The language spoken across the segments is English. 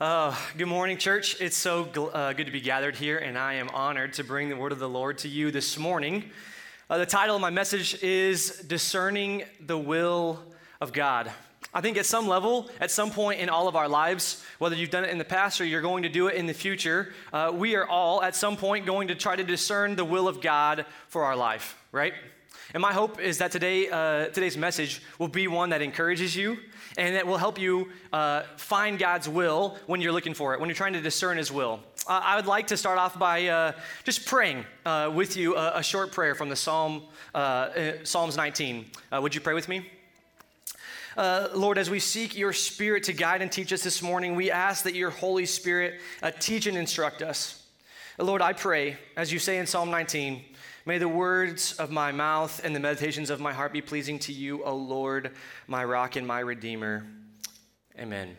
Uh, good morning, church. It's so gl- uh, good to be gathered here, and I am honored to bring the word of the Lord to you this morning. Uh, the title of my message is Discerning the Will of God. I think at some level, at some point in all of our lives, whether you've done it in the past or you're going to do it in the future, uh, we are all at some point going to try to discern the will of God for our life, right? And my hope is that today, uh, today's message will be one that encourages you and that will help you uh, find God's will when you're looking for it, when you're trying to discern His will. Uh, I would like to start off by uh, just praying uh, with you a, a, short prayer from the Psalm, uh, uh, Psalms 19. would you pray with me? Lord, as we seek your Spirit to guide and teach us this morning, we ask that your Holy Spirit teach and instruct us. Lord, I pray, as you say in Psalm 19, May the words of my mouth and the meditations of my heart be pleasing to you, O Lord, my rock and my redeemer. Amen.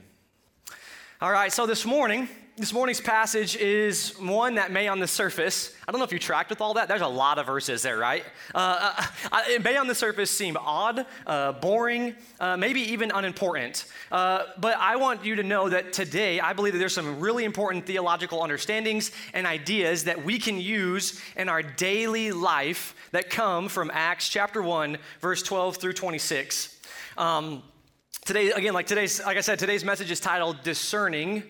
All right, so this morning, this morning's passage is one that may on the surface, I don't know if you tracked with all that, there's a lot of verses there, right? Uh, uh it may on the surface seem odd, uh, boring, uh, maybe even unimportant. Uh, but I want you to know that today, I believe that there's some really important theological understandings and ideas that we can use in our daily life that come from Acts chapter 1, verse 12 through 26. Um, today, again, like today's, like I said, today's message is titled Discerning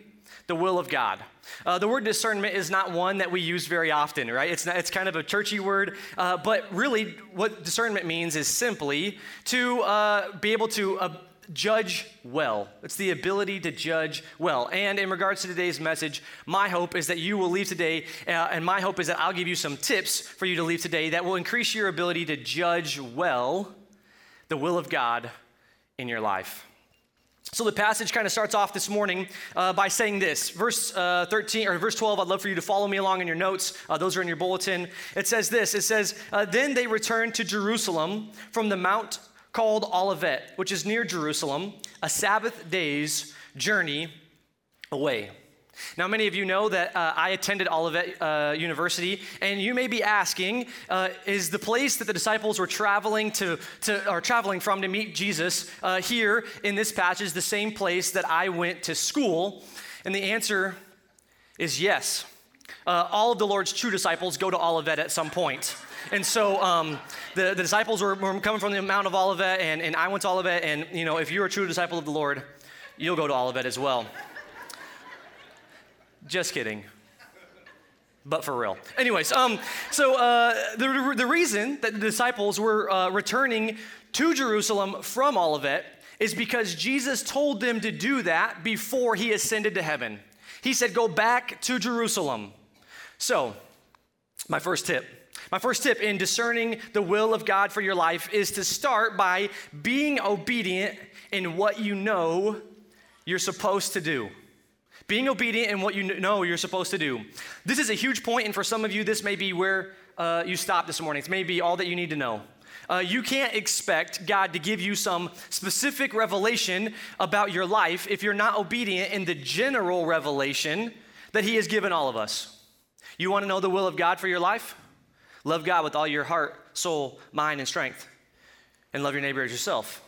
the will of God. Uh, the word discernment is not one that we use very often, right? It's, not, it's kind of a churchy word, uh, but really what discernment means is simply to uh, be able to uh, judge well. It's the ability to judge well. And in regards to today's message, my hope is that you will leave today, uh, and my hope is that I'll give you some tips for you to leave today that will increase your ability to judge well the will of God in your life. So the passage kind of starts off this morning uh, by saying this. Verse uh, 13 or verse 12, I'd love for you to follow me along in your notes. Uh, those are in your bulletin. It says this It says, uh, Then they returned to Jerusalem from the mount called Olivet, which is near Jerusalem, a Sabbath day's journey away. Now, many of you know that uh, I attended Olivet uh, University, and you may be asking, uh, is the place that the disciples were traveling to, to or traveling from to meet Jesus uh, here in this passage the same place that I went to school? And the answer is yes. Uh, all of the Lord's true disciples go to Olivet at some point. And so um, the, the disciples were, were, coming from the Mount of Olivet, and, and I went to Olivet, and you know, if you're a true disciple of the Lord, you'll go to Olivet as well. Just kidding. But for real. Anyways, um, so uh, the, the reason that the disciples were uh, returning to Jerusalem from Olivet is because Jesus told them to do that before he ascended to heaven. He said, Go back to Jerusalem. So, my first tip. My first tip in discerning the will of God for your life is to start by being obedient in what you know you're supposed to do. Being obedient in what you know you're supposed to do. This is a huge point, and for some of you, this may be where uh, you stop this morning. It's maybe all that you need to know. Uh, you can't expect God to give you some specific revelation about your life if you're not obedient in the general revelation that He has given all of us. You want to know the will of God for your life? Love God with all your heart, soul, mind, and strength, and love your neighbor as yourself.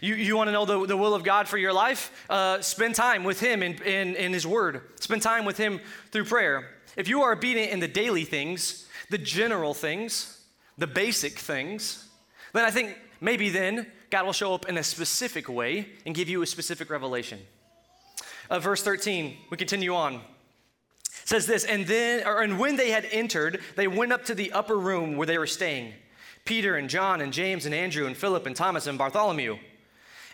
You, you want to know the, the will of God for your life? Uh, spend time with Him in, in, in His Word. Spend time with Him through prayer. If you are obedient in the daily things, the general things, the basic things, then I think maybe then God will show up in a specific way and give you a specific revelation. Uh, verse 13, we continue on. says this, and then, or, and when they had entered, they went up to the upper room where they were staying. Peter and John and James and Andrew and Philip and Thomas and Bartholomew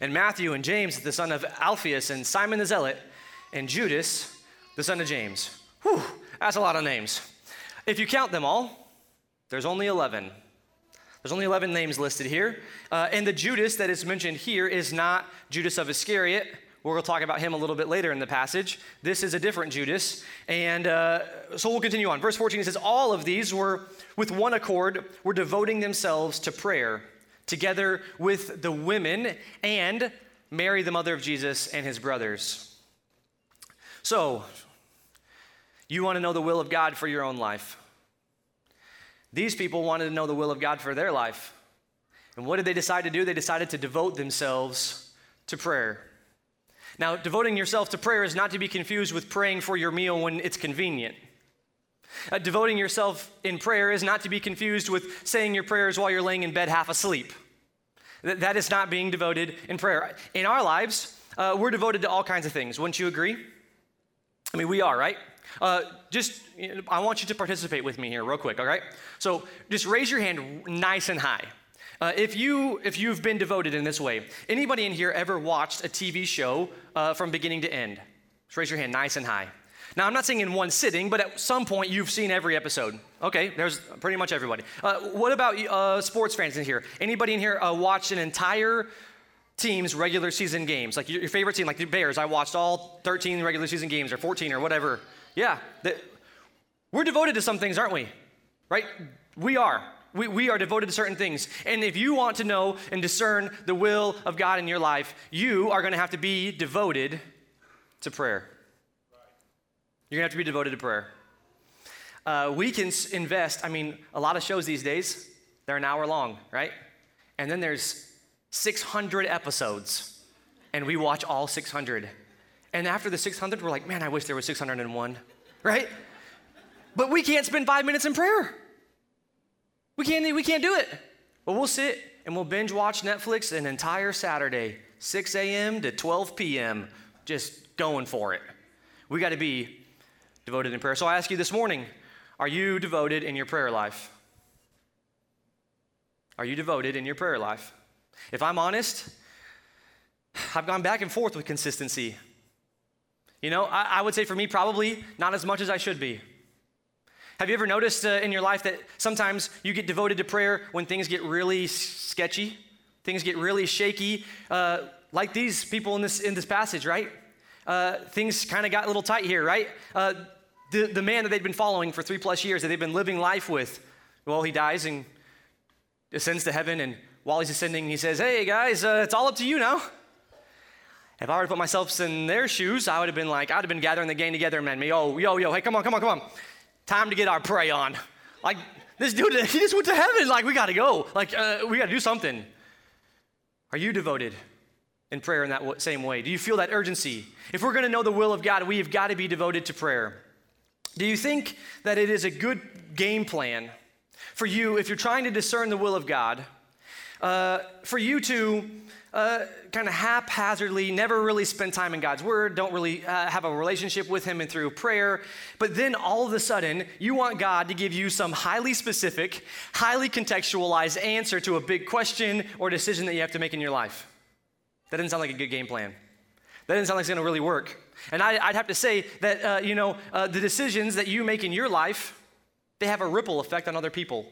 and Matthew and James, the son of Alphaeus, and Simon the Zealot, and Judas, the son of James. Whew, that's a lot of names. If you count them all, there's only 11. There's only 11 names listed here. Uh, and the Judas that is mentioned here is not Judas of Iscariot. We're going to talk about him a little bit later in the passage. This is a different Judas. And uh, so we'll continue on. Verse 14 it says, All of these were with one accord, were devoting themselves to prayer together with the women and Mary, the mother of Jesus, and his brothers. So, you want to know the will of God for your own life. These people wanted to know the will of God for their life. And what did they decide to do? They decided to devote themselves to prayer. Now, devoting yourself to prayer is not to be confused with praying for your meal when it's convenient. Uh, devoting yourself in prayer is not to be confused with saying your prayers while you're laying in bed half asleep. Th- that is not being devoted in prayer. In our lives, uh, we're devoted to all kinds of things. Wouldn't you agree? I mean, we are, right? Uh, just, I want you to participate with me here, real quick, all right? So just raise your hand nice and high. Uh, if you if you've been devoted in this way, anybody in here ever watched a TV show uh, from beginning to end? Just raise your hand, nice and high. Now I'm not saying in one sitting, but at some point you've seen every episode. Okay, there's pretty much everybody. Uh, what about uh, sports fans in here? Anybody in here uh, watched an entire team's regular season games? Like your, your, favorite team, like the Bears. I watched all 13 regular season games or 14 or whatever. Yeah, we're devoted to some things, aren't we? Right? We are. We, we are devoted to certain things. And if you want to know and discern the will of God in your life, you are going to have to be devoted to prayer. You're going to have to be devoted to prayer. Uh, we can invest, I mean, a lot of shows these days, they're an hour long, right? And then there's 600 episodes, and we watch all 600. And after the 600, we're like, man, I wish there was 601, right? But we can't spend five minutes in prayer. We can't, we can't do it. But we'll sit and we'll binge watch Netflix an entire Saturday, 6 a.m. to 12 p.m., just going for it. We got to be devoted in prayer. So I ask you this morning are you devoted in your prayer life? Are you devoted in your prayer life? If I'm honest, I've gone back and forth with consistency. You know, I, I would say for me, probably not as much as I should be. Have you ever noticed uh, in your life that sometimes you get devoted to prayer when things get really sketchy, things get really shaky, uh, like these people in this in this passage, right? Uh, things kind of got a little tight here, right? Uh, the, the man that they'd been following for three plus years, that they've been living life with, well, he dies and ascends to heaven. And while he's ascending, he says, Hey, guys, uh, it's all up to you now. If I were to put myself in their shoes, I would have been like, I'd have been gathering the gang together and man, me, oh, yo, yo, hey, come on, come on, come on. Time to get our pray on. Like, this dude, he just went to heaven. Like, we got to go. Like, uh, we got to do something. Are you devoted in prayer in that same way? Do you feel that urgency? If we're going to know the will of God, we have got to be devoted to prayer. Do you think that it is a good game plan for you, if you're trying to discern the will of God, uh, for you to uh, kind of haphazardly, never really spend time in God's Word, don't really uh, have a relationship with Him and through prayer, but then all of a sudden, you want God to give you some highly specific, highly contextualized answer to a big question or decision that you have to make in your life. That doesn't sound like a good game plan. That doesn't sound like it's going to really work. And I, would have to say that, uh, you know, uh, the decisions that you make in your life, they have a ripple effect on other people.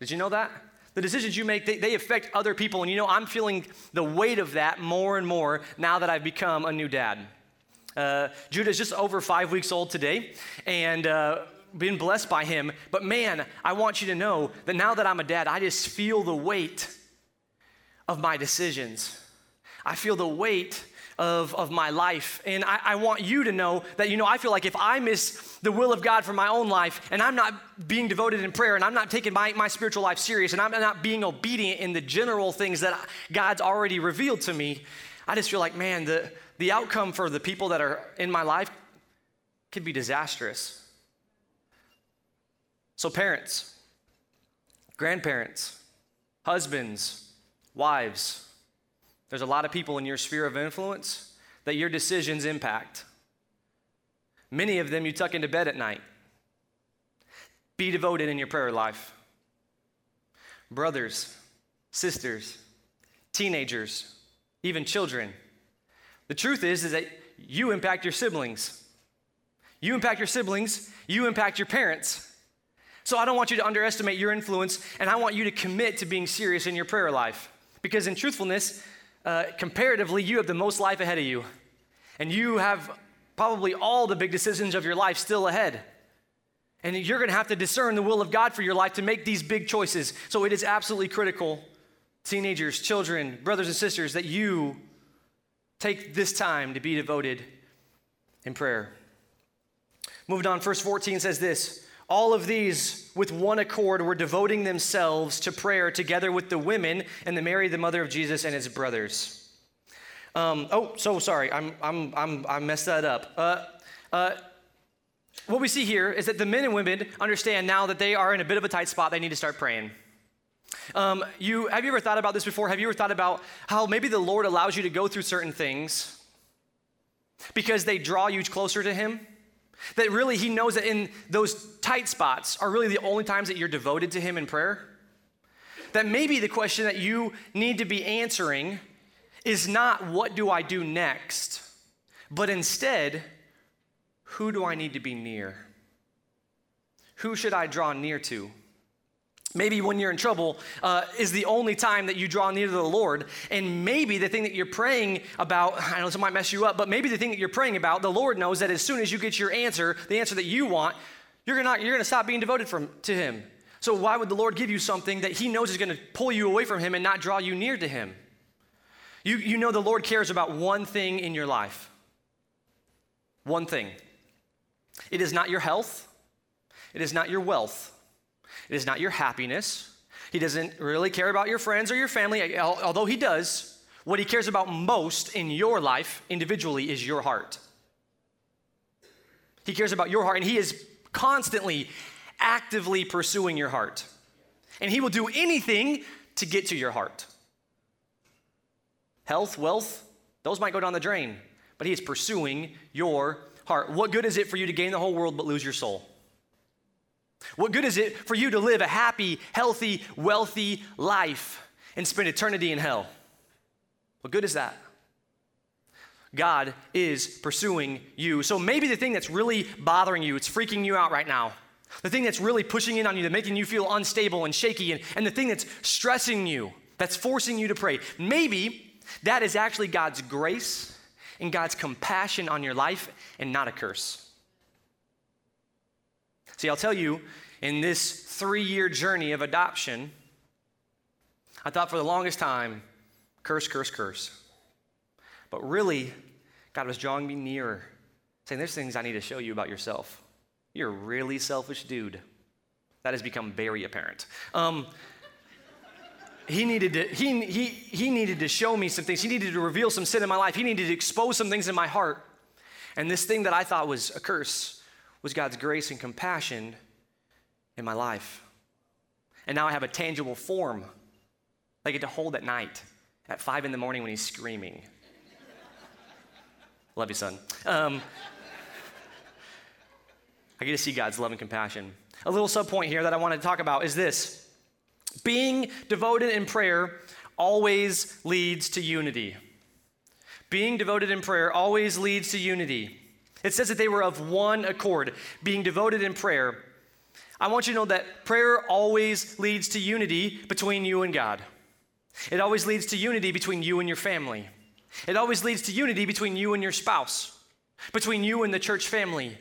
Did you know that? The decisions you make, they, they affect other people. And you know, I'm feeling the weight of that more and more now that I've become a new dad. Uh, Judah is just over five weeks old today, and uh, been blessed by him. But man, I want you to know that now that I'm a dad, I just feel the weight of my decisions. I feel the weight of, of my life. And I, I want you to know that, you know, I feel like if I miss the will of God for my own life and I'm not being devoted in prayer and I'm not taking my, my spiritual life serious and I'm not being obedient in the general things that God's already revealed to me, I just feel like, man, the, the outcome for the people that are in my life could be disastrous. So, parents, grandparents, husbands, wives, there's a lot of people in your sphere of influence that your decisions impact. Many of them you tuck into bed at night. Be devoted in your prayer life. Brothers, sisters, teenagers, even children. The truth is, is that you impact your siblings. You impact your siblings, you impact your parents. So I don't want you to underestimate your influence, and I want you to commit to being serious in your prayer life. Because in truthfulness, uh, comparatively, you have the most life ahead of you. And you have probably all the big decisions of your life still ahead. And you're going to have to discern the will of God for your life to make these big choices. So it is absolutely critical, teenagers, children, brothers and sisters, that you take this time to be devoted in prayer. Moving on, verse 14 says this all of these, with one accord, were devoting themselves to prayer together with the women and the Mary, the mother of Jesus, and his brothers. Um, oh, so sorry. I'm, I'm, I'm, I messed that up. Uh, uh, what we see here is that the men and women understand now that they are in a bit of a tight spot, they need to start praying. Um, you, have you ever thought about this before? Have you ever thought about how maybe the Lord allows you to go through certain things because they draw you closer to Him? That really He knows that in those tight spots are really the only times that you're devoted to Him in prayer? That maybe the question that you need to be answering is not what do I do next, but instead, who do I need to be near? Who should I draw near to? Maybe when you're in trouble uh, is the only time that you draw near to the Lord. And maybe the thing that you're praying about, I know this might mess you up, but maybe the thing that you're praying about, the Lord knows that as soon as you get your answer, the answer that you want, you're gonna, you're gonna stop being devoted from, to Him. So why would the Lord give you something that He knows is gonna pull you away from Him and not draw you near to Him? You, you know the Lord cares about one thing in your life. One thing. It is not your health, it is not your wealth it is not your happiness. He doesn't really care about your friends or your family, although he does. What he cares about most in your life individually is your heart. He cares about your heart, and he is constantly, actively pursuing your heart. And he will do anything to get to your heart. Health, wealth, those might go down the drain, but he is pursuing your heart. What good is it for you to gain the whole world but lose your soul? What good is it for you to live a happy, healthy, wealthy life and spend eternity in hell? What good is that? God is pursuing you. So maybe the thing that's really bothering you, it's freaking you out right now, the thing that's really pushing in on you, that's making you feel unstable and shaky, and, and the thing that's stressing you, that's forcing you to pray, maybe that is actually God's grace and God's compassion on your life and not a curse. See, I'll tell you, in this three year journey of adoption, I thought for the longest time, curse, curse, curse. But really, God was drawing me nearer, saying, There's things I need to show you about yourself. You're a really selfish dude. That has become very apparent. Um, he needed to he, he, he needed to show me some things he needed to reveal some sin in my life he needed to expose some things in my heart and this thing that i thought was a curse was God's grace and compassion in my life. And now I have a tangible form I get to hold at night at five in the morning when he's screaming. Love you, son. Um, I get to see God's love and compassion. A little subpoint here that I want to talk about is this being devoted in prayer always leads to unity. Being devoted in prayer always leads to unity. It says that they were of one accord, being devoted in prayer. I want you to know that prayer always leads to unity between you and God. It always leads to unity between you and your family. It always leads to unity between you and your spouse, between you and the church family.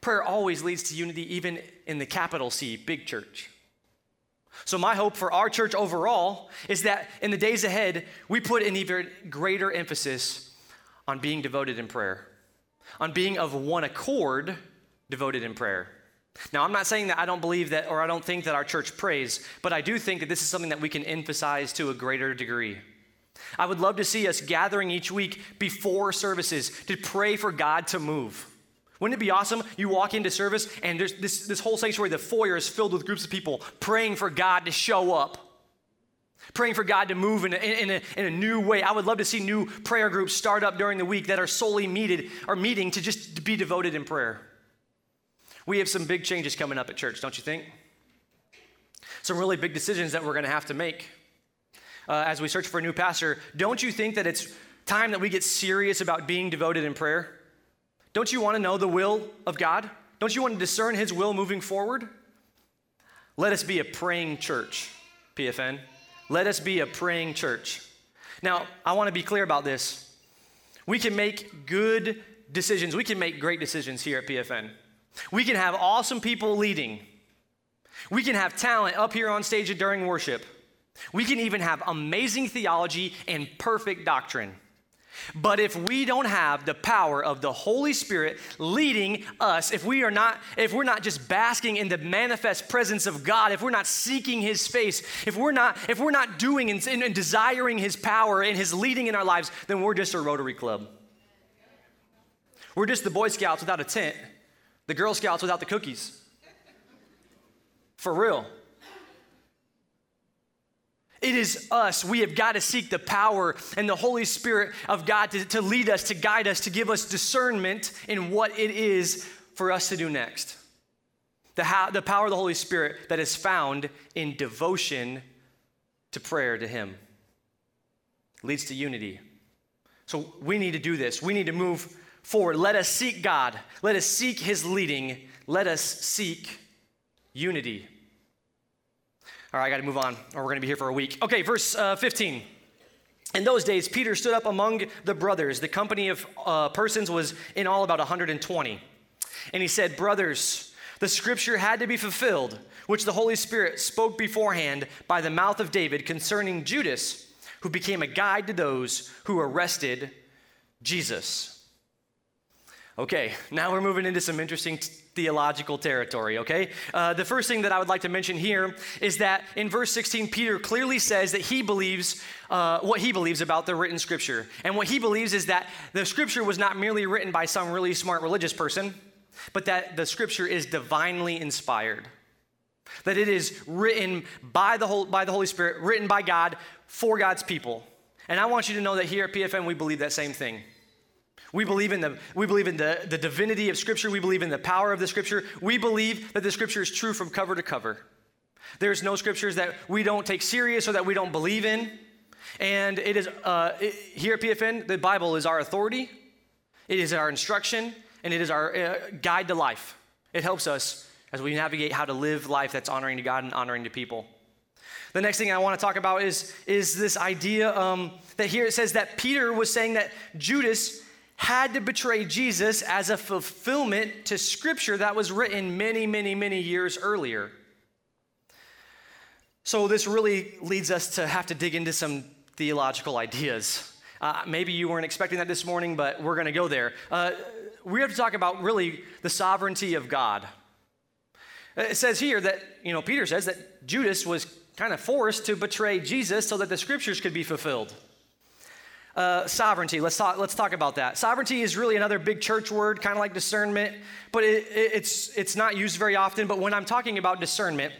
Prayer always leads to unity, even in the capital C, big church. So, my hope for our church overall is that in the days ahead, we put an even greater emphasis on being devoted in prayer on being of one accord devoted in prayer. Now, I'm not saying that I don't believe that or I don't think that our church prays, but I do think that this is something that we can emphasize to a greater degree. I would love to see us gathering each week before services to pray for God to move. Wouldn't it be awesome? You walk into service and there's this, this whole sanctuary, the foyer is filled with groups of people praying for God to show up praying for God to move in a, in, a, in a, new way. I would love to see new prayer groups start up during the week that are solely meted or meeting to just be devoted in prayer. We have some big changes coming up at church, don't you think? Some really big decisions that we're going to have to make uh, as we search for a new pastor. Don't you think that it's time that we get serious about being devoted in prayer? Don't you want to know the will of God? Don't you want to discern His will moving forward? Let us be a praying church, PFN. Let us be a praying church. Now, I want to be clear about this. We can make good decisions, we can make great decisions here at PFN. We can have awesome people leading. We can have talent up here on stage during worship. We can even have amazing theology and perfect doctrine. But if we don't have the power of the Holy Spirit leading us, if we are not, if we're not just basking in the manifest presence of God, if we're not seeking His face, if we're not, if we're not doing and, and desiring His power and His leading in our lives, then we're just a Rotary Club. We're just the Boy Scouts without a tent, the Girl Scouts without the cookies. For real. It is us. We have got to seek the power and the Holy Spirit of God to, to lead us, to guide us, to give us discernment in what it is for us to do next. The, the power of the Holy Spirit that is found in devotion to prayer to Him leads to unity. So we need to do this. We need to move forward. Let us seek God. Let us seek His leading. Let us seek unity. All right, I got to move on, or we're going to be here for a week. Okay, verse uh, 15. In those days, Peter stood up among the brothers. The company of uh, persons was in all about 120. And he said, Brothers, the scripture had to be fulfilled, which the Holy Spirit spoke beforehand by the mouth of David concerning Judas, who became a guide to those who arrested Jesus. Okay, now we're moving into some interesting t- theological territory, okay? Uh, the first thing that I would like to mention here is that in verse 16, Peter clearly says that he believes uh, what he believes about the written scripture. And what he believes is that the scripture was not merely written by some really smart religious person, but that the scripture is divinely inspired. That it is written by the, whole, by the Holy Spirit, written by God for God's people. And I want you to know that here at PFN, we believe that same thing. We believe in, the, we believe in the, the divinity of Scripture. We believe in the power of the Scripture. We believe that the Scripture is true from cover to cover. There's no Scriptures that we don't take serious or that we don't believe in. And it is, uh, it, here at PFN, the Bible is our authority, it is our instruction, and it is our uh, guide to life. It helps us as we navigate how to live life that's honoring to God and honoring to people. The next thing I want to talk about is, is this idea um, that here it says that Peter was saying that Judas had to betray Jesus as a fulfillment to scripture that was written many, many, many years earlier. So, this really leads us to have to dig into some theological ideas. Uh, maybe you weren't expecting that this morning, but we're going to go there. Uh, we have to talk about really the sovereignty of God. It says here that, you know, Peter says that Judas was kind of forced to betray Jesus so that the scriptures could be fulfilled. Uh, sovereignty. Let's talk, let's talk about that. Sovereignty is really another big church word, kind of like discernment, but it, it, it's, it's not used very often. But when I'm talking about discernment,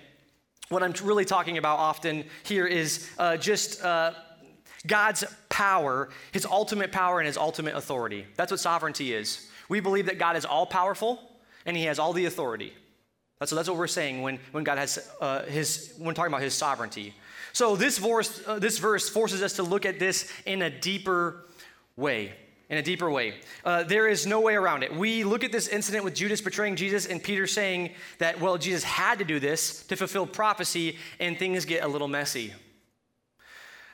what I'm really talking about often here is uh, just uh, God's power, his ultimate power, and his ultimate authority. That's what sovereignty is. We believe that God is all powerful and he has all the authority. That's, that's what we're saying when, when God has uh, his, when talking about his sovereignty. So this verse, uh, this verse forces us to look at this in a deeper way. In a deeper way. Uh, there is no way around it. We look at this incident with Judas betraying Jesus and Peter saying that, well, Jesus had to do this to fulfill prophecy, and things get a little messy.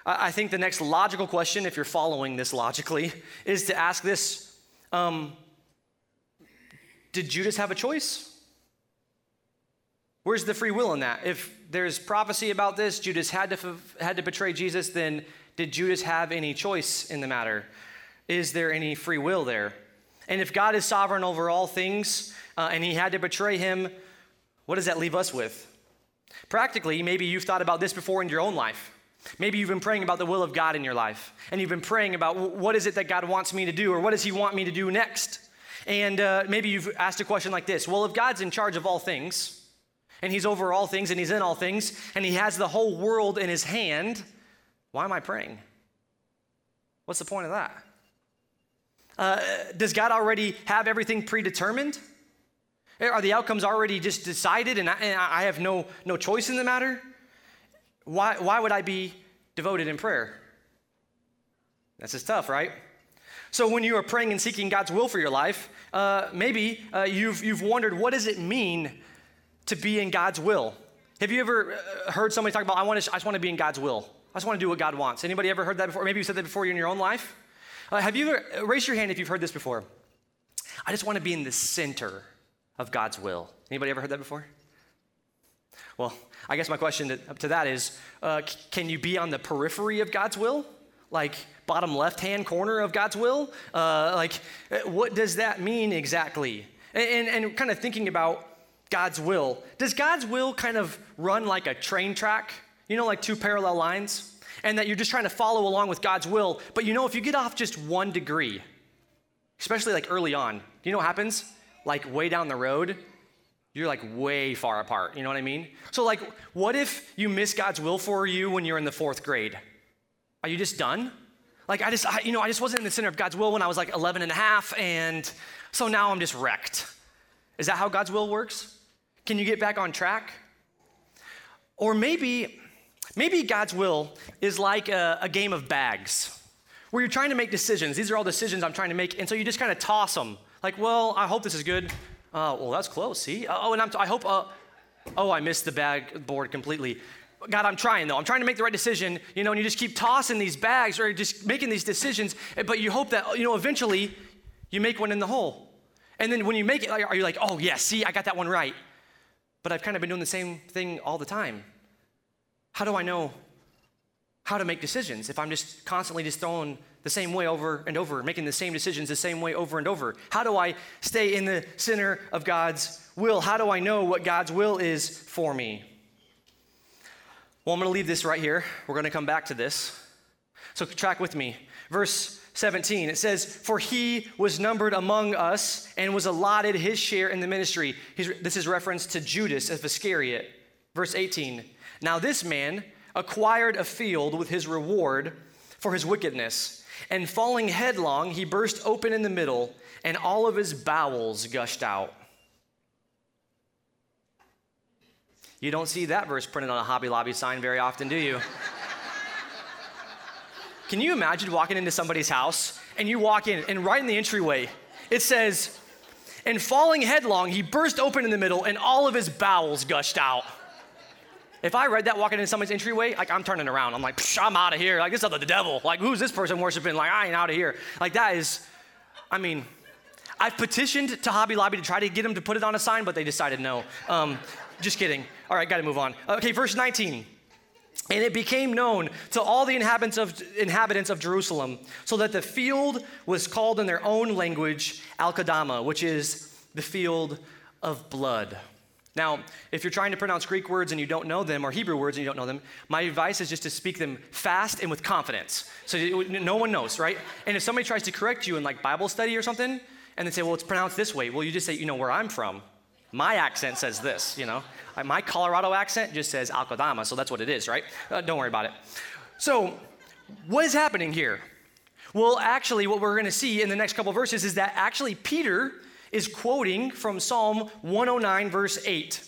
I think the next logical question, if you're following this logically, is to ask this um, Did Judas have a choice? Where's the free will in that? If there's prophecy about this, Judas had to, had to betray Jesus, then did Judas have any choice in the matter? Is there any free will there? And if God is sovereign over all things uh, and he had to betray him, what does that leave us with? Practically, maybe you've thought about this before in your own life. Maybe you've been praying about the will of God in your life, and you've been praying about what is it that God wants me to do, or what does He want me to do next? And uh, maybe you've asked a question like this Well, if God's in charge of all things, and he's over all things and he's in all things and he has the whole world in his hand, why am I praying? What's the point of that? Uh, does God already have everything predetermined? Are the outcomes already just decided and I, and I have no, no choice in the matter? Why, why would I be devoted in prayer? That's just tough, right? So when you are praying and seeking God's will for your life, uh, maybe uh, you've, you've wondered what does it mean to be in God's will. Have you ever uh, heard somebody talk about, I, want to, I just want to be in God's will? I just want to do what God wants. Anybody ever heard that before? Maybe you said that before you're in your own life. Uh, have you ever, uh, raise your hand if you've heard this before. I just want to be in the center of God's will. Anybody ever heard that before? Well, I guess my question to, to that is uh, can you be on the periphery of God's will? Like bottom left hand corner of God's will? Uh, like, what does that mean exactly? And, and, and kind of thinking about God's will. Does God's will kind of run like a train track? You know, like two parallel lines? And that you're just trying to follow along with God's will. But you know, if you get off just one degree, especially like early on, you know what happens? Like way down the road, you're like way far apart. You know what I mean? So, like, what if you miss God's will for you when you're in the fourth grade? Are you just done? Like, I just, I, you know, I just wasn't in the center of God's will when I was like 11 and a half, and so now I'm just wrecked. Is that how God's will works? Can you get back on track? Or maybe, maybe God's will is like a, a game of bags where you're trying to make decisions. These are all decisions I'm trying to make, and so you just kind of toss them. Like, well, I hope this is good. Uh, well, that's close. See? Oh, and I'm t- i hope. Uh, oh, I missed the bag board completely. God, I'm trying though. I'm trying to make the right decision, you know, and you just keep tossing these bags or just making these decisions, but you hope that, you know, eventually you make one in the hole. And then when you make it, are you like, oh, yeah, see, I got that one right? But I've kind of been doing the same thing all the time. How do I know how to make decisions if I'm just constantly just throwing the same way over and over, making the same decisions the same way over and over? How do I stay in the center of God's will? How do I know what God's will is for me? Well, I'm going to leave this right here. We're going to come back to this. So, track with me. Verse 17, it says, For he was numbered among us and was allotted his share in the ministry. He's, this is reference to Judas of Iscariot. Verse 18, Now this man acquired a field with his reward for his wickedness, and falling headlong, he burst open in the middle, and all of his bowels gushed out. You don't see that verse printed on a Hobby Lobby sign very often, do you? Can you imagine walking into somebody's house and you walk in, and right in the entryway, it says, and falling headlong, he burst open in the middle, and all of his bowels gushed out. If I read that walking into somebody's entryway, like I'm turning around. I'm like, I'm out of here. Like this is the devil. Like who's this person worshiping? Like I ain't out of here. Like that is, I mean, I've petitioned to Hobby Lobby to try to get them to put it on a sign, but they decided no. Um, just kidding. All right, got to move on. Okay, verse 19. And it became known to all the inhabitants of, inhabitants of Jerusalem, so that the field was called in their own language Al-Kedama, which is the field of blood. Now, if you're trying to pronounce Greek words and you don't know them, or Hebrew words and you don't know them, my advice is just to speak them fast and with confidence. So no one knows, right? And if somebody tries to correct you in like Bible study or something, and they say, well, it's pronounced this way, well, you just say, you know, where I'm from. My accent says this, you know. My Colorado accent just says Al so that's what it is, right? Uh, don't worry about it. So, what is happening here? Well, actually, what we're going to see in the next couple verses is that actually Peter is quoting from Psalm 109, verse 8.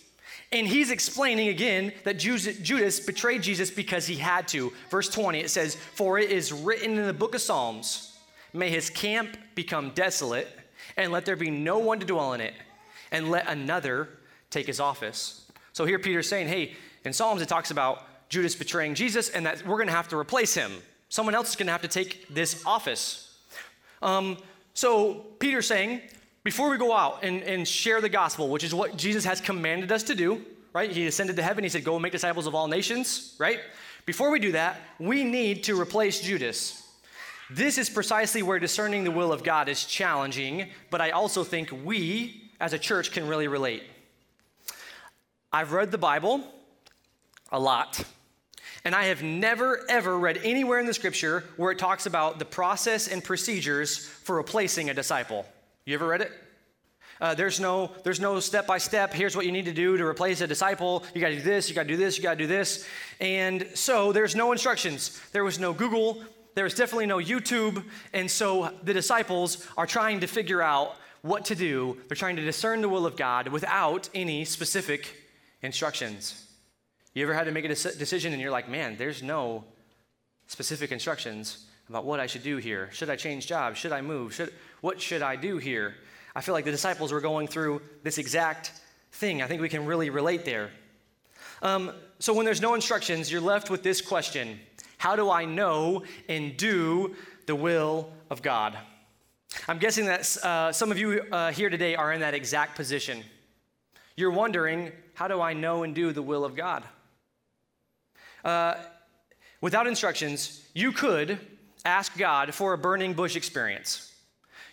And he's explaining again that Judas betrayed Jesus because he had to. Verse 20, it says, For it is written in the book of Psalms, May his camp become desolate, and let there be no one to dwell in it and let another take his office. So here Peter's saying, hey, in Psalms it talks about Judas betraying Jesus and that we're going to have to replace him. Someone else is going to have to take this office. Um, so Peter's saying, before we go out and, and share the gospel, which is what Jesus has commanded us to do, right? He ascended to heaven. He said, go and make disciples of all nations, right? Before we do that, we need to replace Judas. This is precisely where discerning the will of God is challenging, but I also think we as a church can really relate. I've read the Bible a lot, and I have never, ever read anywhere in the scripture where it talks about the process and procedures for replacing a disciple. You ever read it? Uh, there's no there's no step by step here's what you need to do to replace a disciple you got to do this you got to do this you got to do this and so there's no instructions there was no google there was definitely no youtube and so the disciples are trying to figure out what to do. They're trying to discern the will of God without any specific instructions. You ever had to make a decision and you're like, man, there's no specific instructions about what I should do here? Should I change jobs? Should I move? Should, what should I do here? I feel like the disciples were going through this exact thing. I think we can really relate there. Um, so, when there's no instructions, you're left with this question How do I know and do the will of God? I'm guessing that uh, some of you uh, here today are in that exact position. You're wondering, how do I know and do the will of God? Uh, without instructions, you could ask God for a burning bush experience.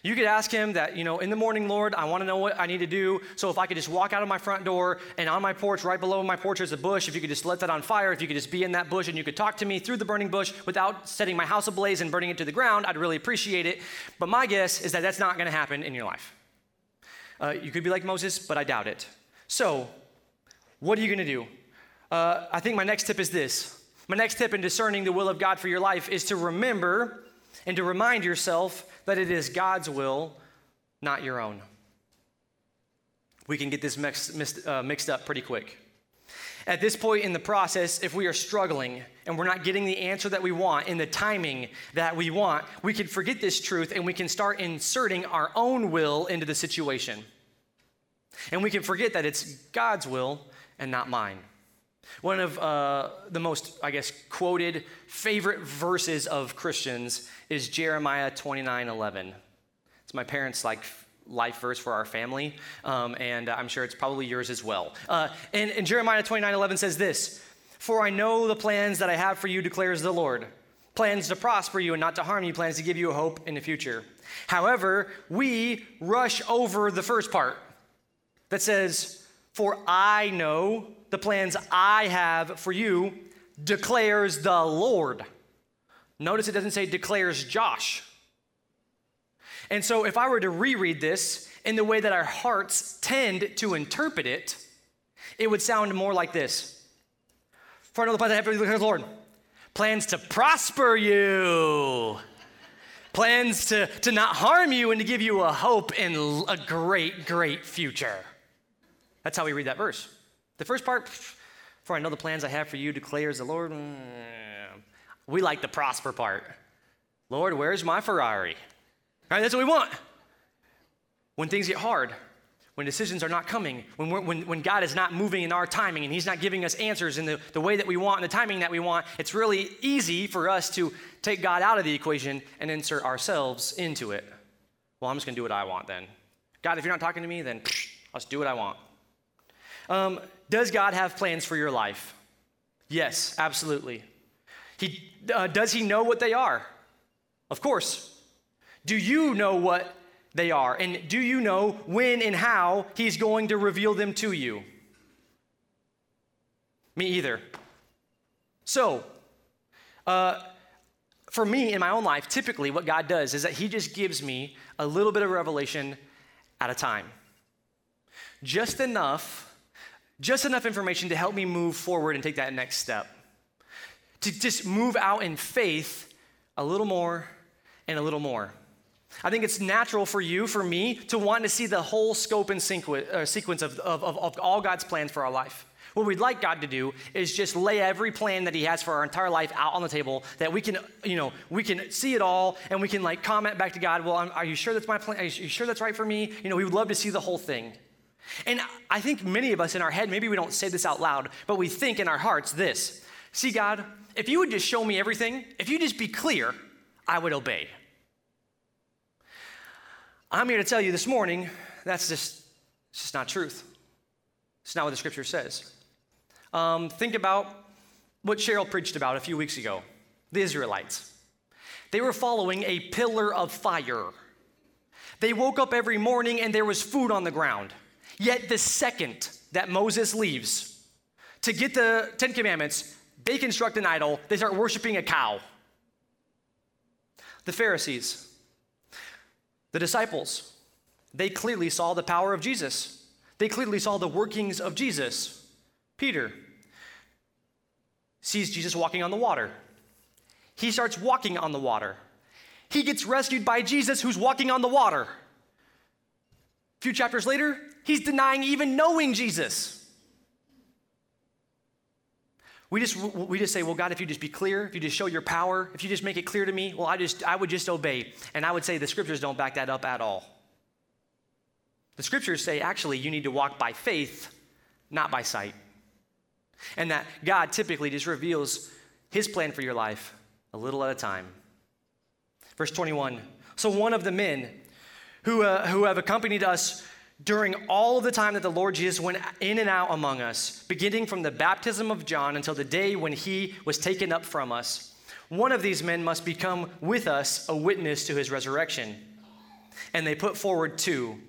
You could ask him that, you know, in the morning, Lord, I want to know what I need to do. So if I could just walk out of my front door and on my porch, right below my porch, is a bush. If you could just let that on fire, if you could just be in that bush and you could talk to me through the burning bush without setting my house ablaze and burning it to the ground, I'd really appreciate it. But my guess is that that's not going to happen in your life. Uh, you could be like Moses, but I doubt it. So, what are you going to do? Uh, I think my next tip is this. My next tip in discerning the will of God for your life is to remember and to remind yourself that it is God's will, not your own. We can get this mixed, mixed, uh, mixed up pretty quick. At this point in the process, if we are struggling and we're not getting the answer that we want in the timing that we want, we can forget this truth and we can start inserting our own will into the situation. And we can forget that it's God's will and not mine. One of uh, the most, I guess, quoted favorite verses of Christians is Jeremiah 29 11. It's my parents' like life verse for our family, um, and I'm sure it's probably yours as well. Uh, and, and Jeremiah 29 11 says this For I know the plans that I have for you, declares the Lord plans to prosper you and not to harm you, plans to give you a hope in the future. However, we rush over the first part that says, For I know the plans I have for you, declares the Lord. Notice it doesn't say declares Josh. And so if I were to reread this in the way that our hearts tend to interpret it, it would sound more like this. For I know the plans I have for you, declares the Lord. Plans to prosper you. Plans to, to not harm you and to give you a hope in a great, great future. That's how we read that verse. The first part, for I know the plans I have for you, declares the Lord. Mm, we like the prosper part. Lord, where's my Ferrari? Right, that's what we want. When things get hard, when decisions are not coming, when, when, when God is not moving in our timing and He's not giving us answers in the, the way that we want and the timing that we want, it's really easy for us to take God out of the equation and insert ourselves into it. Well, I'm just going to do what I want then. God, if you're not talking to me, then I'll just do what I want. Um, does God have plans for your life? Yes, absolutely. He, uh, does He know what they are? Of course. Do you know what they are? And do you know when and how He's going to reveal them to you? Me either. So, uh, for me in my own life, typically what God does is that He just gives me a little bit of revelation at a time. Just enough just enough information to help me move forward and take that next step. To just move out in faith a little more and a little more. I think it's natural for you, for me, to want to see the whole scope and uh, sequence of, of, of all God's plans for our life. What we'd like God to do is just lay every plan that He has for our entire life out on the table that we can, you know, we can see it all and we can like comment back to God, well, are you sure that's my plan? Are you sure that's right for me? You know, we would love to see the whole thing. And I think many of us in our head, maybe we don't say this out loud, but we think in our hearts this See, God, if you would just show me everything, if you just be clear, I would obey. I'm here to tell you this morning that's just, it's just not truth. It's not what the scripture says. Um, think about what Cheryl preached about a few weeks ago the Israelites. They were following a pillar of fire. They woke up every morning and there was food on the ground. Yet the second that Moses leaves to get the Ten Commandments, they construct an idol, they start worshiping a cow. The Pharisees, the disciples, they clearly saw the power of Jesus. They clearly saw the workings of Jesus. Peter sees Jesus walking on the water. He starts walking on the water. He gets rescued by Jesus, who's walking on the water. A few chapters later, He's denying even knowing Jesus. We just, we just say, well, God, if you just be clear, if you just show your power, if you just make it clear to me, well, I, just, I would just obey. And I would say the scriptures don't back that up at all. The scriptures say, actually, you need to walk by faith, not by sight. And that God typically just reveals his plan for your life a little at a time. Verse 21 So one of the men who, uh, who have accompanied us during all of the time that the Lord Jesus went in and out among us, beginning from the baptism of John until the day when he was taken up from us, One of these men must become with us a witness to his resurrection. And they put forward two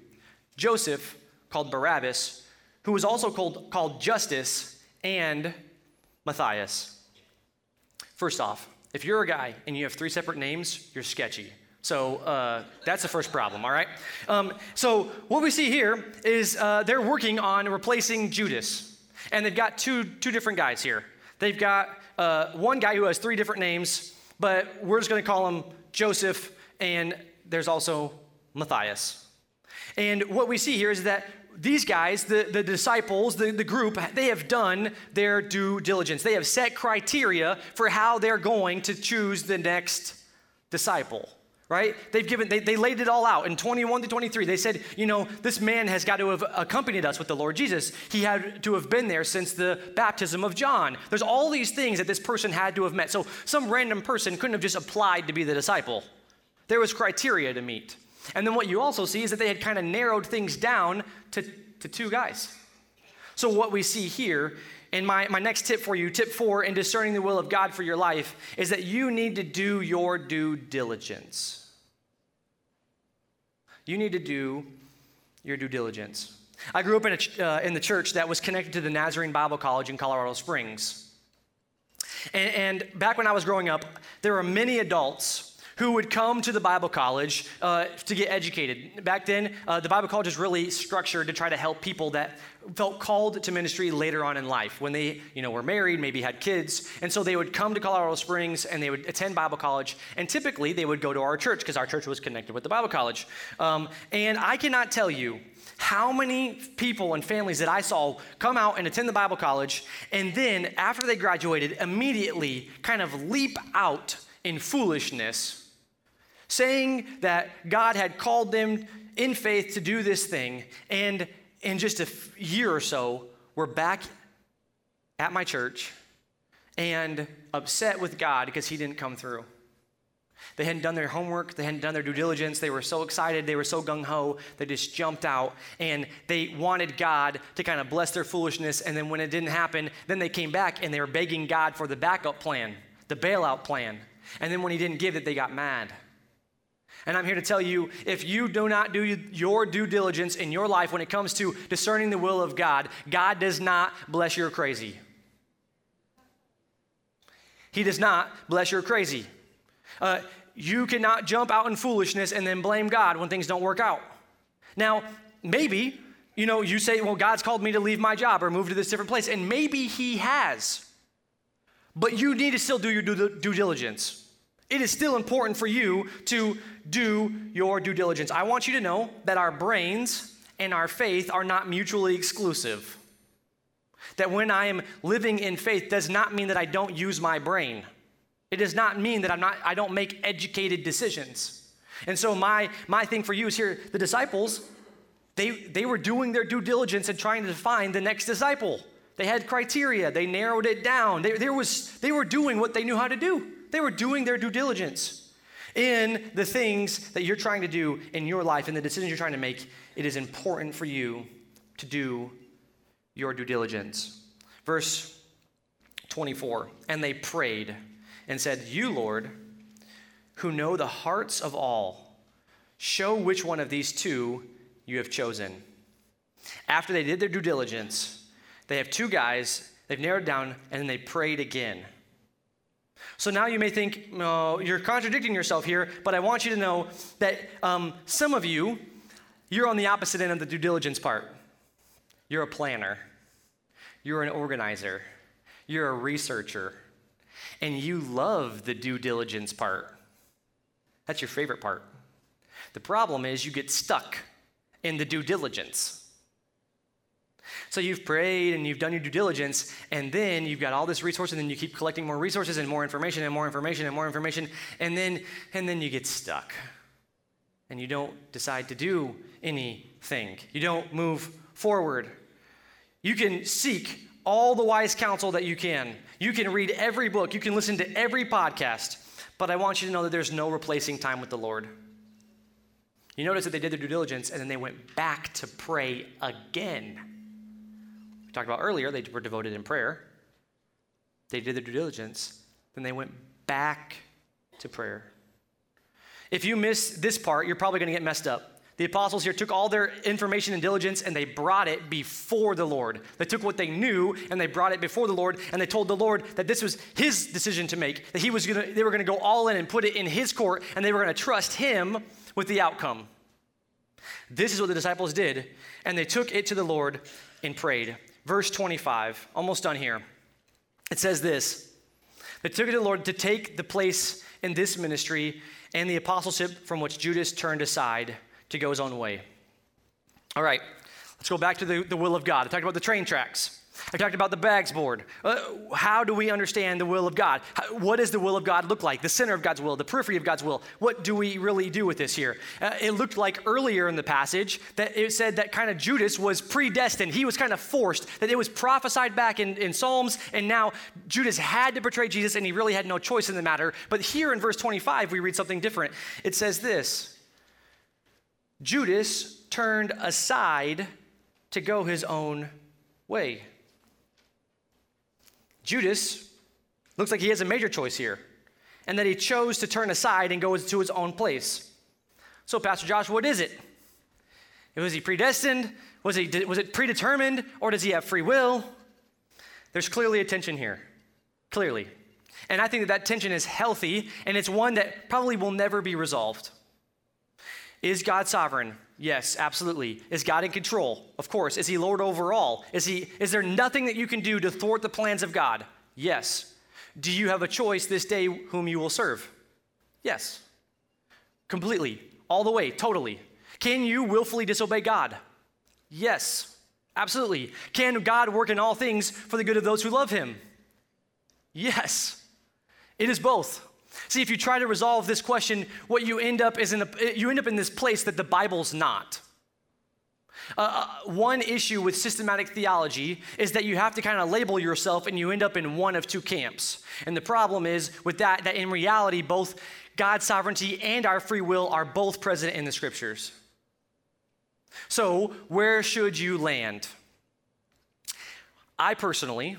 Joseph, called Barabbas, who was also called, called Justus, and Matthias. First off, if you're a guy and you have three separate names, you're sketchy. So uh, that's the first problem, all right? Um, so what we see here is uh, they're working on replacing Judas. And they've got two, two different guys here. They've got uh, one guy who has three different names, but we're just going to call him Joseph, and there's also Matthias. And what we see here is that these guys, the, the disciples, the, the group, they have done their due diligence. They have set criteria for how they're going to choose the next disciple right? They've given they, they laid it all out. In 21 to 23 they said you know this man has got to have accompanied us with the lord jesus. He had to have been there since the baptism of john. There's all these things that this person had to have met. So some random person couldn't have just applied to be the disciple. There was criteria to meet. And then what you also see is that they had kind of narrowed things down to, to two guys. So what we see here, and my, my next tip for you, tip four in discerning the will of God for your life, is that you need to do your due diligence. You need to do your due diligence. I grew up in, a, uh, in the church that was connected to the Nazarene Bible College in Colorado Springs. And, and back when I was growing up, there were many adults who would come to the Bible college uh, to get educated. Back then, uh, the Bible college was really structured to try to help people that felt called to ministry later on in life when they you know were married maybe had kids. And so they would come to colorado springs and they would attend bible college. And typically they would go to our church because our church was connected with the bible college. Um, and i cannot tell you how many people and families that I saw come out and attend the Bible college, and then after they graduated, immediately kind of leap out in foolishness saying that God had called them in faith to do this thing. And in just a year or so, we're back at my church and upset with God because He didn't come through. They hadn't done their homework, they hadn't done their due diligence, they were so excited, they were so gung ho, they just jumped out and they wanted God to kind of bless their foolishness. And then when it didn't happen, then they came back and they were begging God for the backup plan, the bailout plan. And then when He didn't give it, they got mad. And I'm here to tell you if you do not do your due diligence in your life when it comes to discerning the will of God, God does not bless your crazy. He does not bless your crazy. Uh, you cannot jump out in foolishness and then blame God when things don't work out. Now, maybe, you know, you say, well, God's called me to leave my job or move to this different place, and maybe He has. But you need to still do your due, due diligence. It is still important for you to do your due diligence. I want you to know that our brains and our faith are not mutually exclusive. That when I am living in faith does not mean that I don't use my brain. It does not mean that I'm not, I don't make educated decisions. And so my, my thing for you is here, the disciples, they, they were doing their due diligence and trying to find the next disciple. They had criteria, they narrowed it down. They, there was, they were doing what they knew how to do. They were doing their due diligence in the things that you're trying to do in your life and the decisions you're trying to make. It is important for you to do your due diligence. Verse 24 And they prayed and said, You, Lord, who know the hearts of all, show which one of these two you have chosen. After they did their due diligence, they have two guys, they've narrowed down, and then they prayed again. So now you may think, no, you're contradicting yourself here, but I want you to know that um, some of you, you're on the opposite end of the due diligence part. You're a planner, you're an organizer, you're a researcher, and you love the due diligence part. That's your favorite part. The problem is you get stuck in the due diligence. So you've prayed and you've done your due diligence, and then you've got all this resource, and then you keep collecting more resources and more information and more information and more information, and then and then you get stuck. And you don't decide to do anything. You don't move forward. You can seek all the wise counsel that you can. You can read every book, you can listen to every podcast, but I want you to know that there's no replacing time with the Lord. You notice that they did their due diligence and then they went back to pray again talked about earlier, they were devoted in prayer. They did their due diligence. Then they went back to prayer. If you miss this part, you're probably going to get messed up. The apostles here took all their information and diligence and they brought it before the Lord. They took what they knew and they brought it before the Lord and they told the Lord that this was his decision to make, that he was gonna, they were going to go all in and put it in his court and they were going to trust him with the outcome. This is what the disciples did, and they took it to the Lord and prayed. Verse 25, almost done here. It says this They took it to the Lord to take the place in this ministry and the apostleship from which Judas turned aside to go his own way. All right, let's go back to the, the will of God. I talked about the train tracks. I talked about the bags board. Uh, how do we understand the will of God? How, what does the will of God look like? The center of God's will, the periphery of God's will. What do we really do with this here? Uh, it looked like earlier in the passage that it said that kind of Judas was predestined. He was kind of forced, that it was prophesied back in, in Psalms, and now Judas had to betray Jesus, and he really had no choice in the matter. But here in verse 25, we read something different. It says this Judas turned aside to go his own way. Judas looks like he has a major choice here, and that he chose to turn aside and go to his own place. So, Pastor Josh, what is it? Was he predestined? Was, he, was it predetermined? Or does he have free will? There's clearly a tension here. Clearly. And I think that that tension is healthy, and it's one that probably will never be resolved. Is God sovereign? Yes, absolutely. Is God in control? Of course. Is he Lord over all? Is, he, is there nothing that you can do to thwart the plans of God? Yes. Do you have a choice this day whom you will serve? Yes. Completely. All the way. Totally. Can you willfully disobey God? Yes. Absolutely. Can God work in all things for the good of those who love him? Yes. It is both. See, if you try to resolve this question, what you end up is in a, you end up in this place that the Bible's not. Uh, uh one issue with systematic theology is that you have to kind of label yourself and you end up in one of two camps. And the problem is with that, that in reality, both God's sovereignty and our free will are both present in the scriptures. So, where should you land? I personally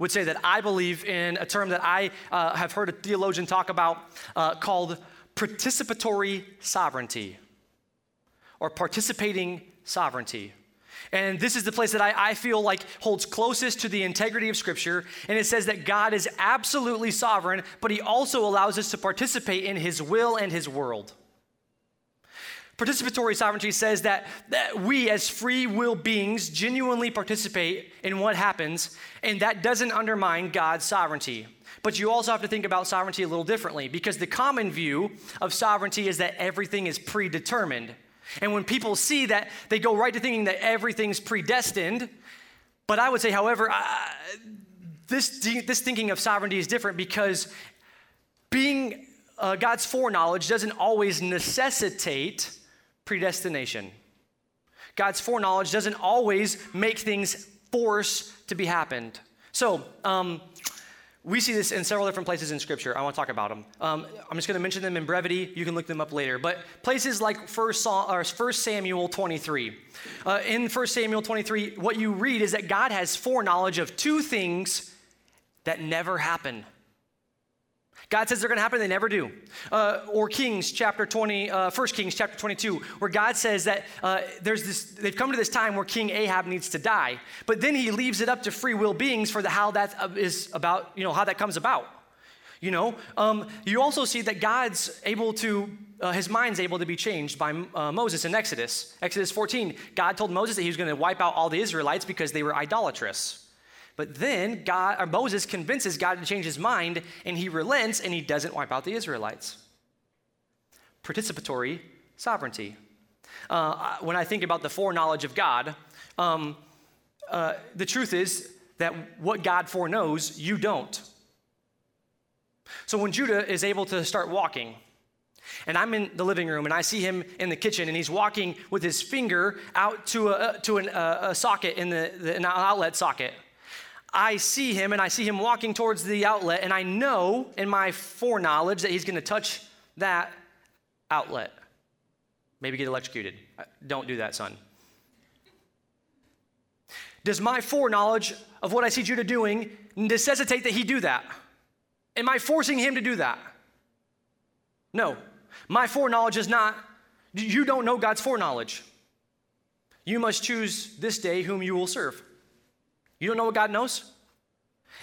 would say that I believe in a term that I uh, have heard a theologian talk about uh, called participatory sovereignty or participating sovereignty. And this is the place that I, I, feel like holds closest to the integrity of Scripture. And it says that God is absolutely sovereign, but He also allows us to participate in His will and His world. Participatory sovereignty says that, that we, as free will beings, genuinely participate in what happens, and that doesn't undermine God's sovereignty. But you also have to think about sovereignty a little differently because the common view of sovereignty is that everything is predetermined. And when people see that, they go right to thinking that everything's predestined. But I would say, however, this, this thinking of sovereignty is different because being uh, God's foreknowledge doesn't always necessitate predestination. God's foreknowledge doesn't always make things force to be happened. So, um, we see this in several different places in Scripture. I want to talk about them. Um, I'm just going to mention them in brevity. You can look them up later. But places like 1, Samuel 23. Uh, in 1 Samuel 23, what you read is that God has foreknowledge of two things that never happen. God says they're going to happen, they never do. Uh, or Kings chapter 20, uh, 1 Kings chapter 22, where God says that uh, there's this, they've come to this time where King Ahab needs to die. But then he leaves it up to free will beings for the, how that uh, about, you know, how that comes about. You know, um, you also see that God's able to, uh, his mind's able to be changed by uh, Moses in Exodus. Exodus 14, God told Moses that he was going to wipe out all the Israelites because they were idolatrous. But then God, Moses convinces God to change his mind, and he relents and he doesn't wipe out the Israelites. Participatory sovereignty. Uh, when I think about the foreknowledge of God, um, uh, the truth is that what God foreknows, you don't. So when Judah is able to start walking, and I'm in the living room and I see him in the kitchen and he's walking with his finger out to a, to an, a, a socket in the, the an outlet socket. I see him and I see him walking towards the outlet, and I know in my foreknowledge that he's going to touch that outlet. Maybe get electrocuted. Uh, don't do that, son. Does my foreknowledge of what I see Judah doing necessitate that he do that? Am I forcing him to do that? No. My foreknowledge is not, you don't know God's foreknowledge. You must choose this day whom you will serve. You don't know what God knows?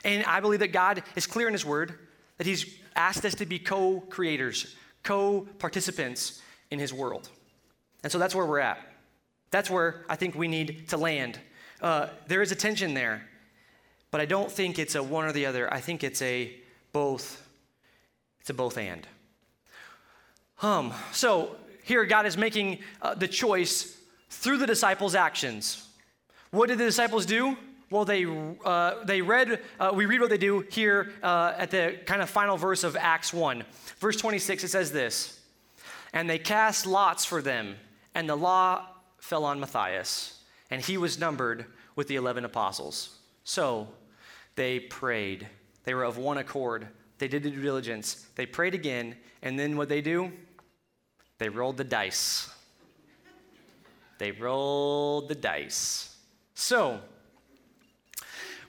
And I believe that God is clear in His Word that He's asked us to be co creators, co participants in His world. And so that's where we're at. That's where I think we need to land. Uh, there is a tension there, but I don't think it's a one or the other. I think it's a both. It's a both and. Um, so here God is making uh, the choice through the disciples' actions. What did the disciples do? Well, they, uh, they read, uh, we read what they do here uh, at the kind of final verse of Acts 1. Verse 26, it says this And they cast lots for them, and the law fell on Matthias, and he was numbered with the 11 apostles. So they prayed. They were of one accord. They did the due diligence. They prayed again, and then what they do? They rolled the dice. They rolled the dice. So,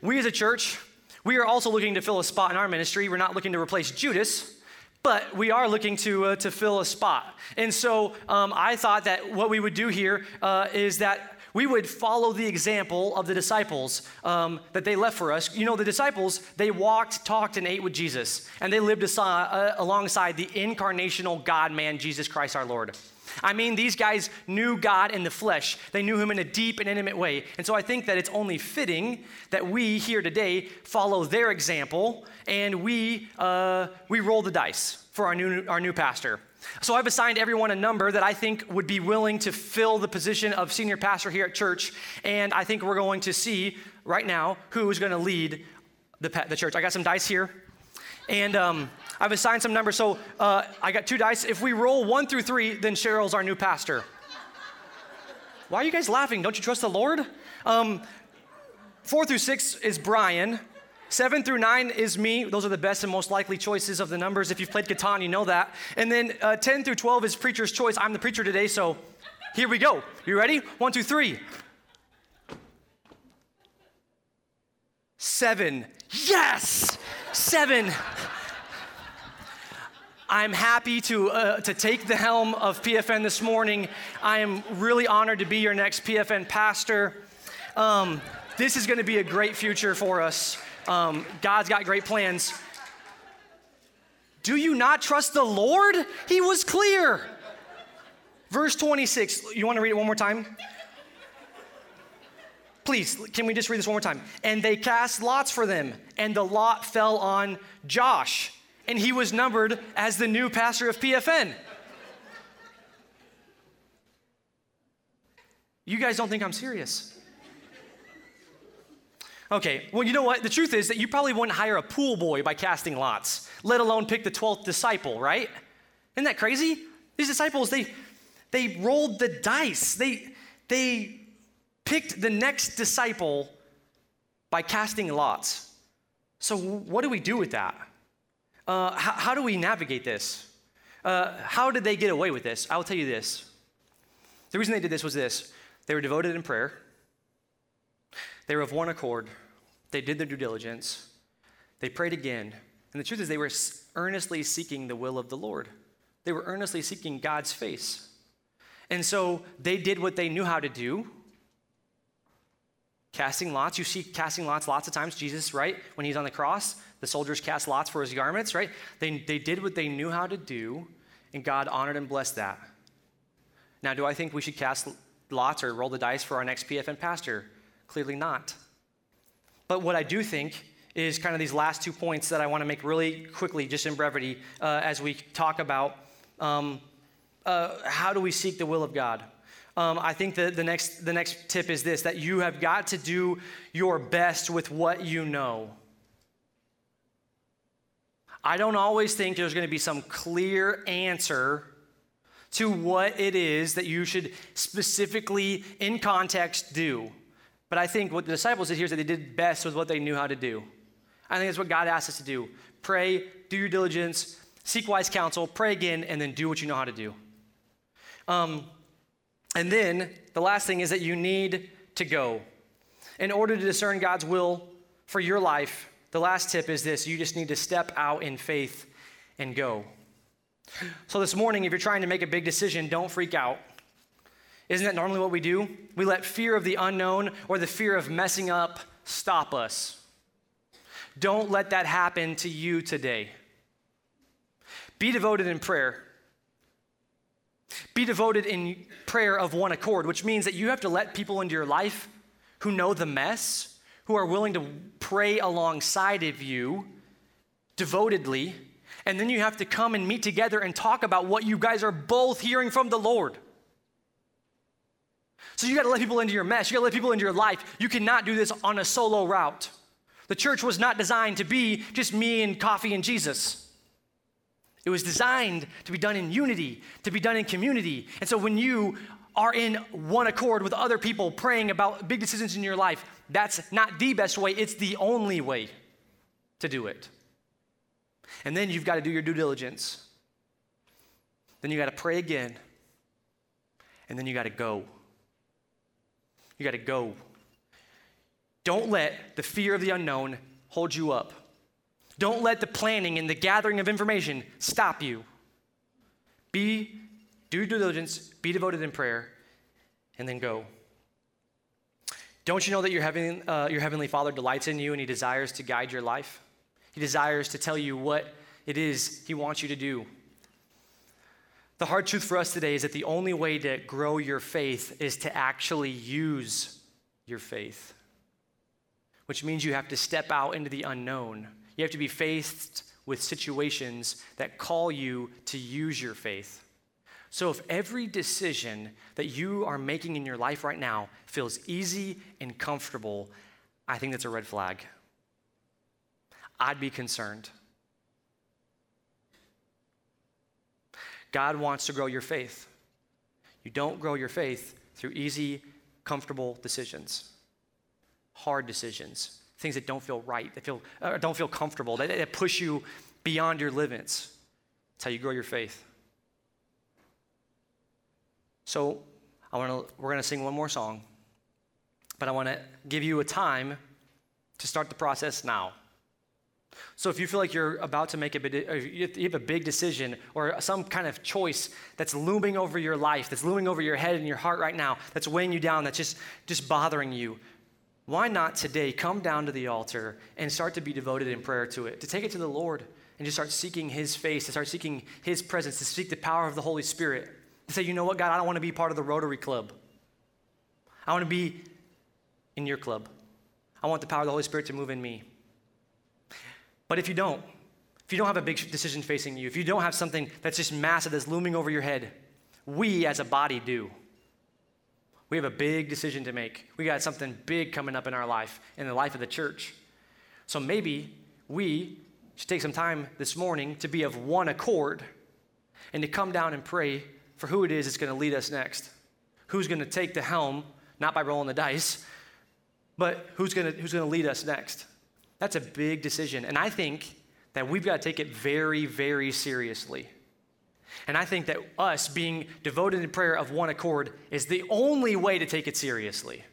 we as a church, we are also looking to fill a spot in our ministry. We're not looking to replace Judas, but we are looking to, uh, to fill a spot. And so um, I thought that what we would do here uh, is that we would follow the example of the disciples um, that they left for us. You know, the disciples, they walked, talked, and ate with Jesus, and they lived uh, alongside the incarnational God man, Jesus Christ our Lord. I mean, these guys knew God in the flesh. They knew him in a deep and intimate way. And so I think that it's only fitting that we here today follow their example and we, uh, we roll the dice for our new, our new pastor. So I've assigned everyone a number that I think would be willing to fill the position of senior pastor here at church. And I think we're going to see right now who is going to lead the, the church. I got some dice here. And um, I've assigned some numbers. So uh, I got two dice. If we roll one through three, then Cheryl's our new pastor. Why are you guys laughing? Don't you trust the Lord? Um, four through six is Brian. Seven through nine is me. Those are the best and most likely choices of the numbers. If you've played Catan, you know that. And then uh, 10 through 12 is preacher's choice. I'm the preacher today, so here we go. You ready? One, two, three. Seven. Yes! Seven. I'm happy to, uh, to take the helm of PFN this morning. I am really honored to be your next PFN pastor. Um, this is going to be a great future for us. Um, God's got great plans. Do you not trust the Lord? He was clear. Verse 26, you want to read it one more time? Please, can we just read this one more time? And they cast lots for them, and the lot fell on Josh, and he was numbered as the new pastor of PFN. You guys don't think I'm serious. Okay, well, you know what? The truth is that you probably wouldn't hire a pool boy by casting lots, let alone pick the 12th disciple, right? Isn't that crazy? These disciples, they, they rolled the dice. They, they picked the next disciple by casting lots. So, what do we do with that? Uh, how, how, do we navigate this? Uh, how did they get away with this? I will tell you this. The reason they did this was this they were devoted in prayer. They were of one accord. They did their due diligence. They prayed again. And the truth is, they were earnestly seeking the will of the Lord. They were earnestly seeking God's face. And so they did what they knew how to do casting lots. You see casting lots lots of times. Jesus, right? When he's on the cross, the soldiers cast lots for his garments, right? They, they did what they knew how to do, and God honored and blessed that. Now, do I think we should cast lots or roll the dice for our next PFN pastor? Clearly not. But what I do think is kind of these last two points that I want to make really quickly, just in brevity, uh, as we talk about um, uh, how do we seek the will of God. Um, I think that the next, the next tip is this that you have got to do your best with what you know. I don't always think there's going to be some clear answer to what it is that you should specifically, in context, do. But I think what the disciples did here is that they did best with what they knew how to do. I think that's what God asked us to do. Pray, do your diligence, seek wise counsel, pray again, and then do what you know how to do. Um, and then the last thing is that you need to go. In order to discern God's will for your life, the last tip is this you just need to step out in faith and go. So, this morning, if you're trying to make a big decision, don't freak out. Isn't that normally what we do? We let fear of the unknown or the fear of messing up stop us. Don't let that happen to you today. Be devoted in prayer. Be devoted in prayer of one accord, which means that you have to let people into your life who know the mess, who are willing to pray alongside of you devotedly, and then you have to come and meet together and talk about what you guys are both hearing from the Lord. So you got to let people into your mess. You got to let people into your life. You cannot do this on a solo route. The church was not designed to be just me and coffee and Jesus. It was designed to be done in unity, to be done in community. And so when you are in one accord with other people praying about big decisions in your life, that's not the best way, it's the only way to do it. And then you've got to do your due diligence. Then you got to pray again. And then you got to go. You got to go. Don't let the fear of the unknown hold you up. Don't let the planning and the gathering of information stop you. Be, do due diligence, be devoted in prayer, and then go. Don't you know that your, heaven, uh, your Heavenly Father delights in you and He desires to guide your life? He desires to tell you what it is He wants you to do. The hard truth for us today is that the only way to grow your faith is to actually use your faith, which means you have to step out into the unknown. You have to be faced with situations that call you to use your faith. So, if every decision that you are making in your life right now feels easy and comfortable, I think that's a red flag. I'd be concerned. God wants to grow your faith. You don't grow your faith through easy, comfortable decisions, hard decisions things that don't feel right, that feel, uh, don't feel comfortable, that, that push you beyond your limits. That's how you grow your faith. So I wanna, we're going to sing one more song, but I want to give you a time to start the process now. So if you feel like you're about to make a big, you have a big decision or some kind of choice that's looming over your life, that's looming over your head and your heart right now, that's weighing you down, that's just, just bothering you, why not today come down to the altar and start to be devoted in prayer to it, to take it to the Lord and just start seeking His face, to start seeking His presence, to seek the power of the Holy Spirit, to say, you know what, God, I don't want to be part of the Rotary Club. I want to be in your club. I want the power of the Holy Spirit to move in me. But if you don't, if you don't have a big decision facing you, if you don't have something that's just massive that's looming over your head, we as a body do. We have a big decision to make. We got something big coming up in our life, in the life of the church. So maybe we should take some time this morning to be of one accord and to come down and pray for who it is that's going to lead us next. Who's going to take the helm, not by rolling the dice, but who's going to, who's going to lead us next. That's a big decision. And I think that we've got to take it very, very seriously. And I think that us being devoted in prayer of one accord is the only way to take it seriously.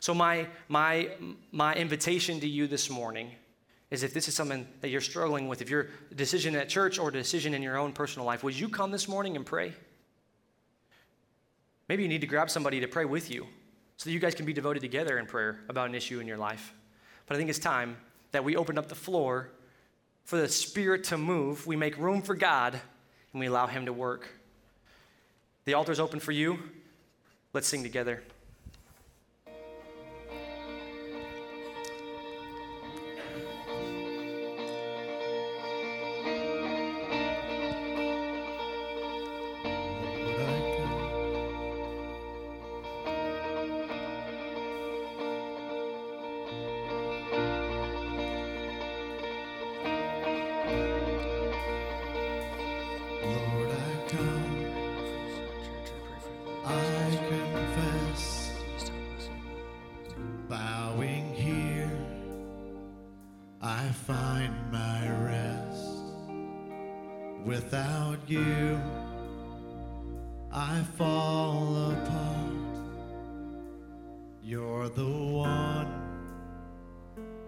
So, my, my, my invitation to you this morning is if this is something that you're struggling with, if you're decision at church or decision in your own personal life, would you come this morning and pray? Maybe you need to grab somebody to pray with you so that you guys can be devoted together in prayer about an issue in your life. But I think it's time that we open up the floor for the Spirit to move, we make room for God, and we allow Him to work. The altar's open for you. Let's sing together. I fall apart, you're the one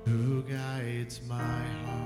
who guides my heart.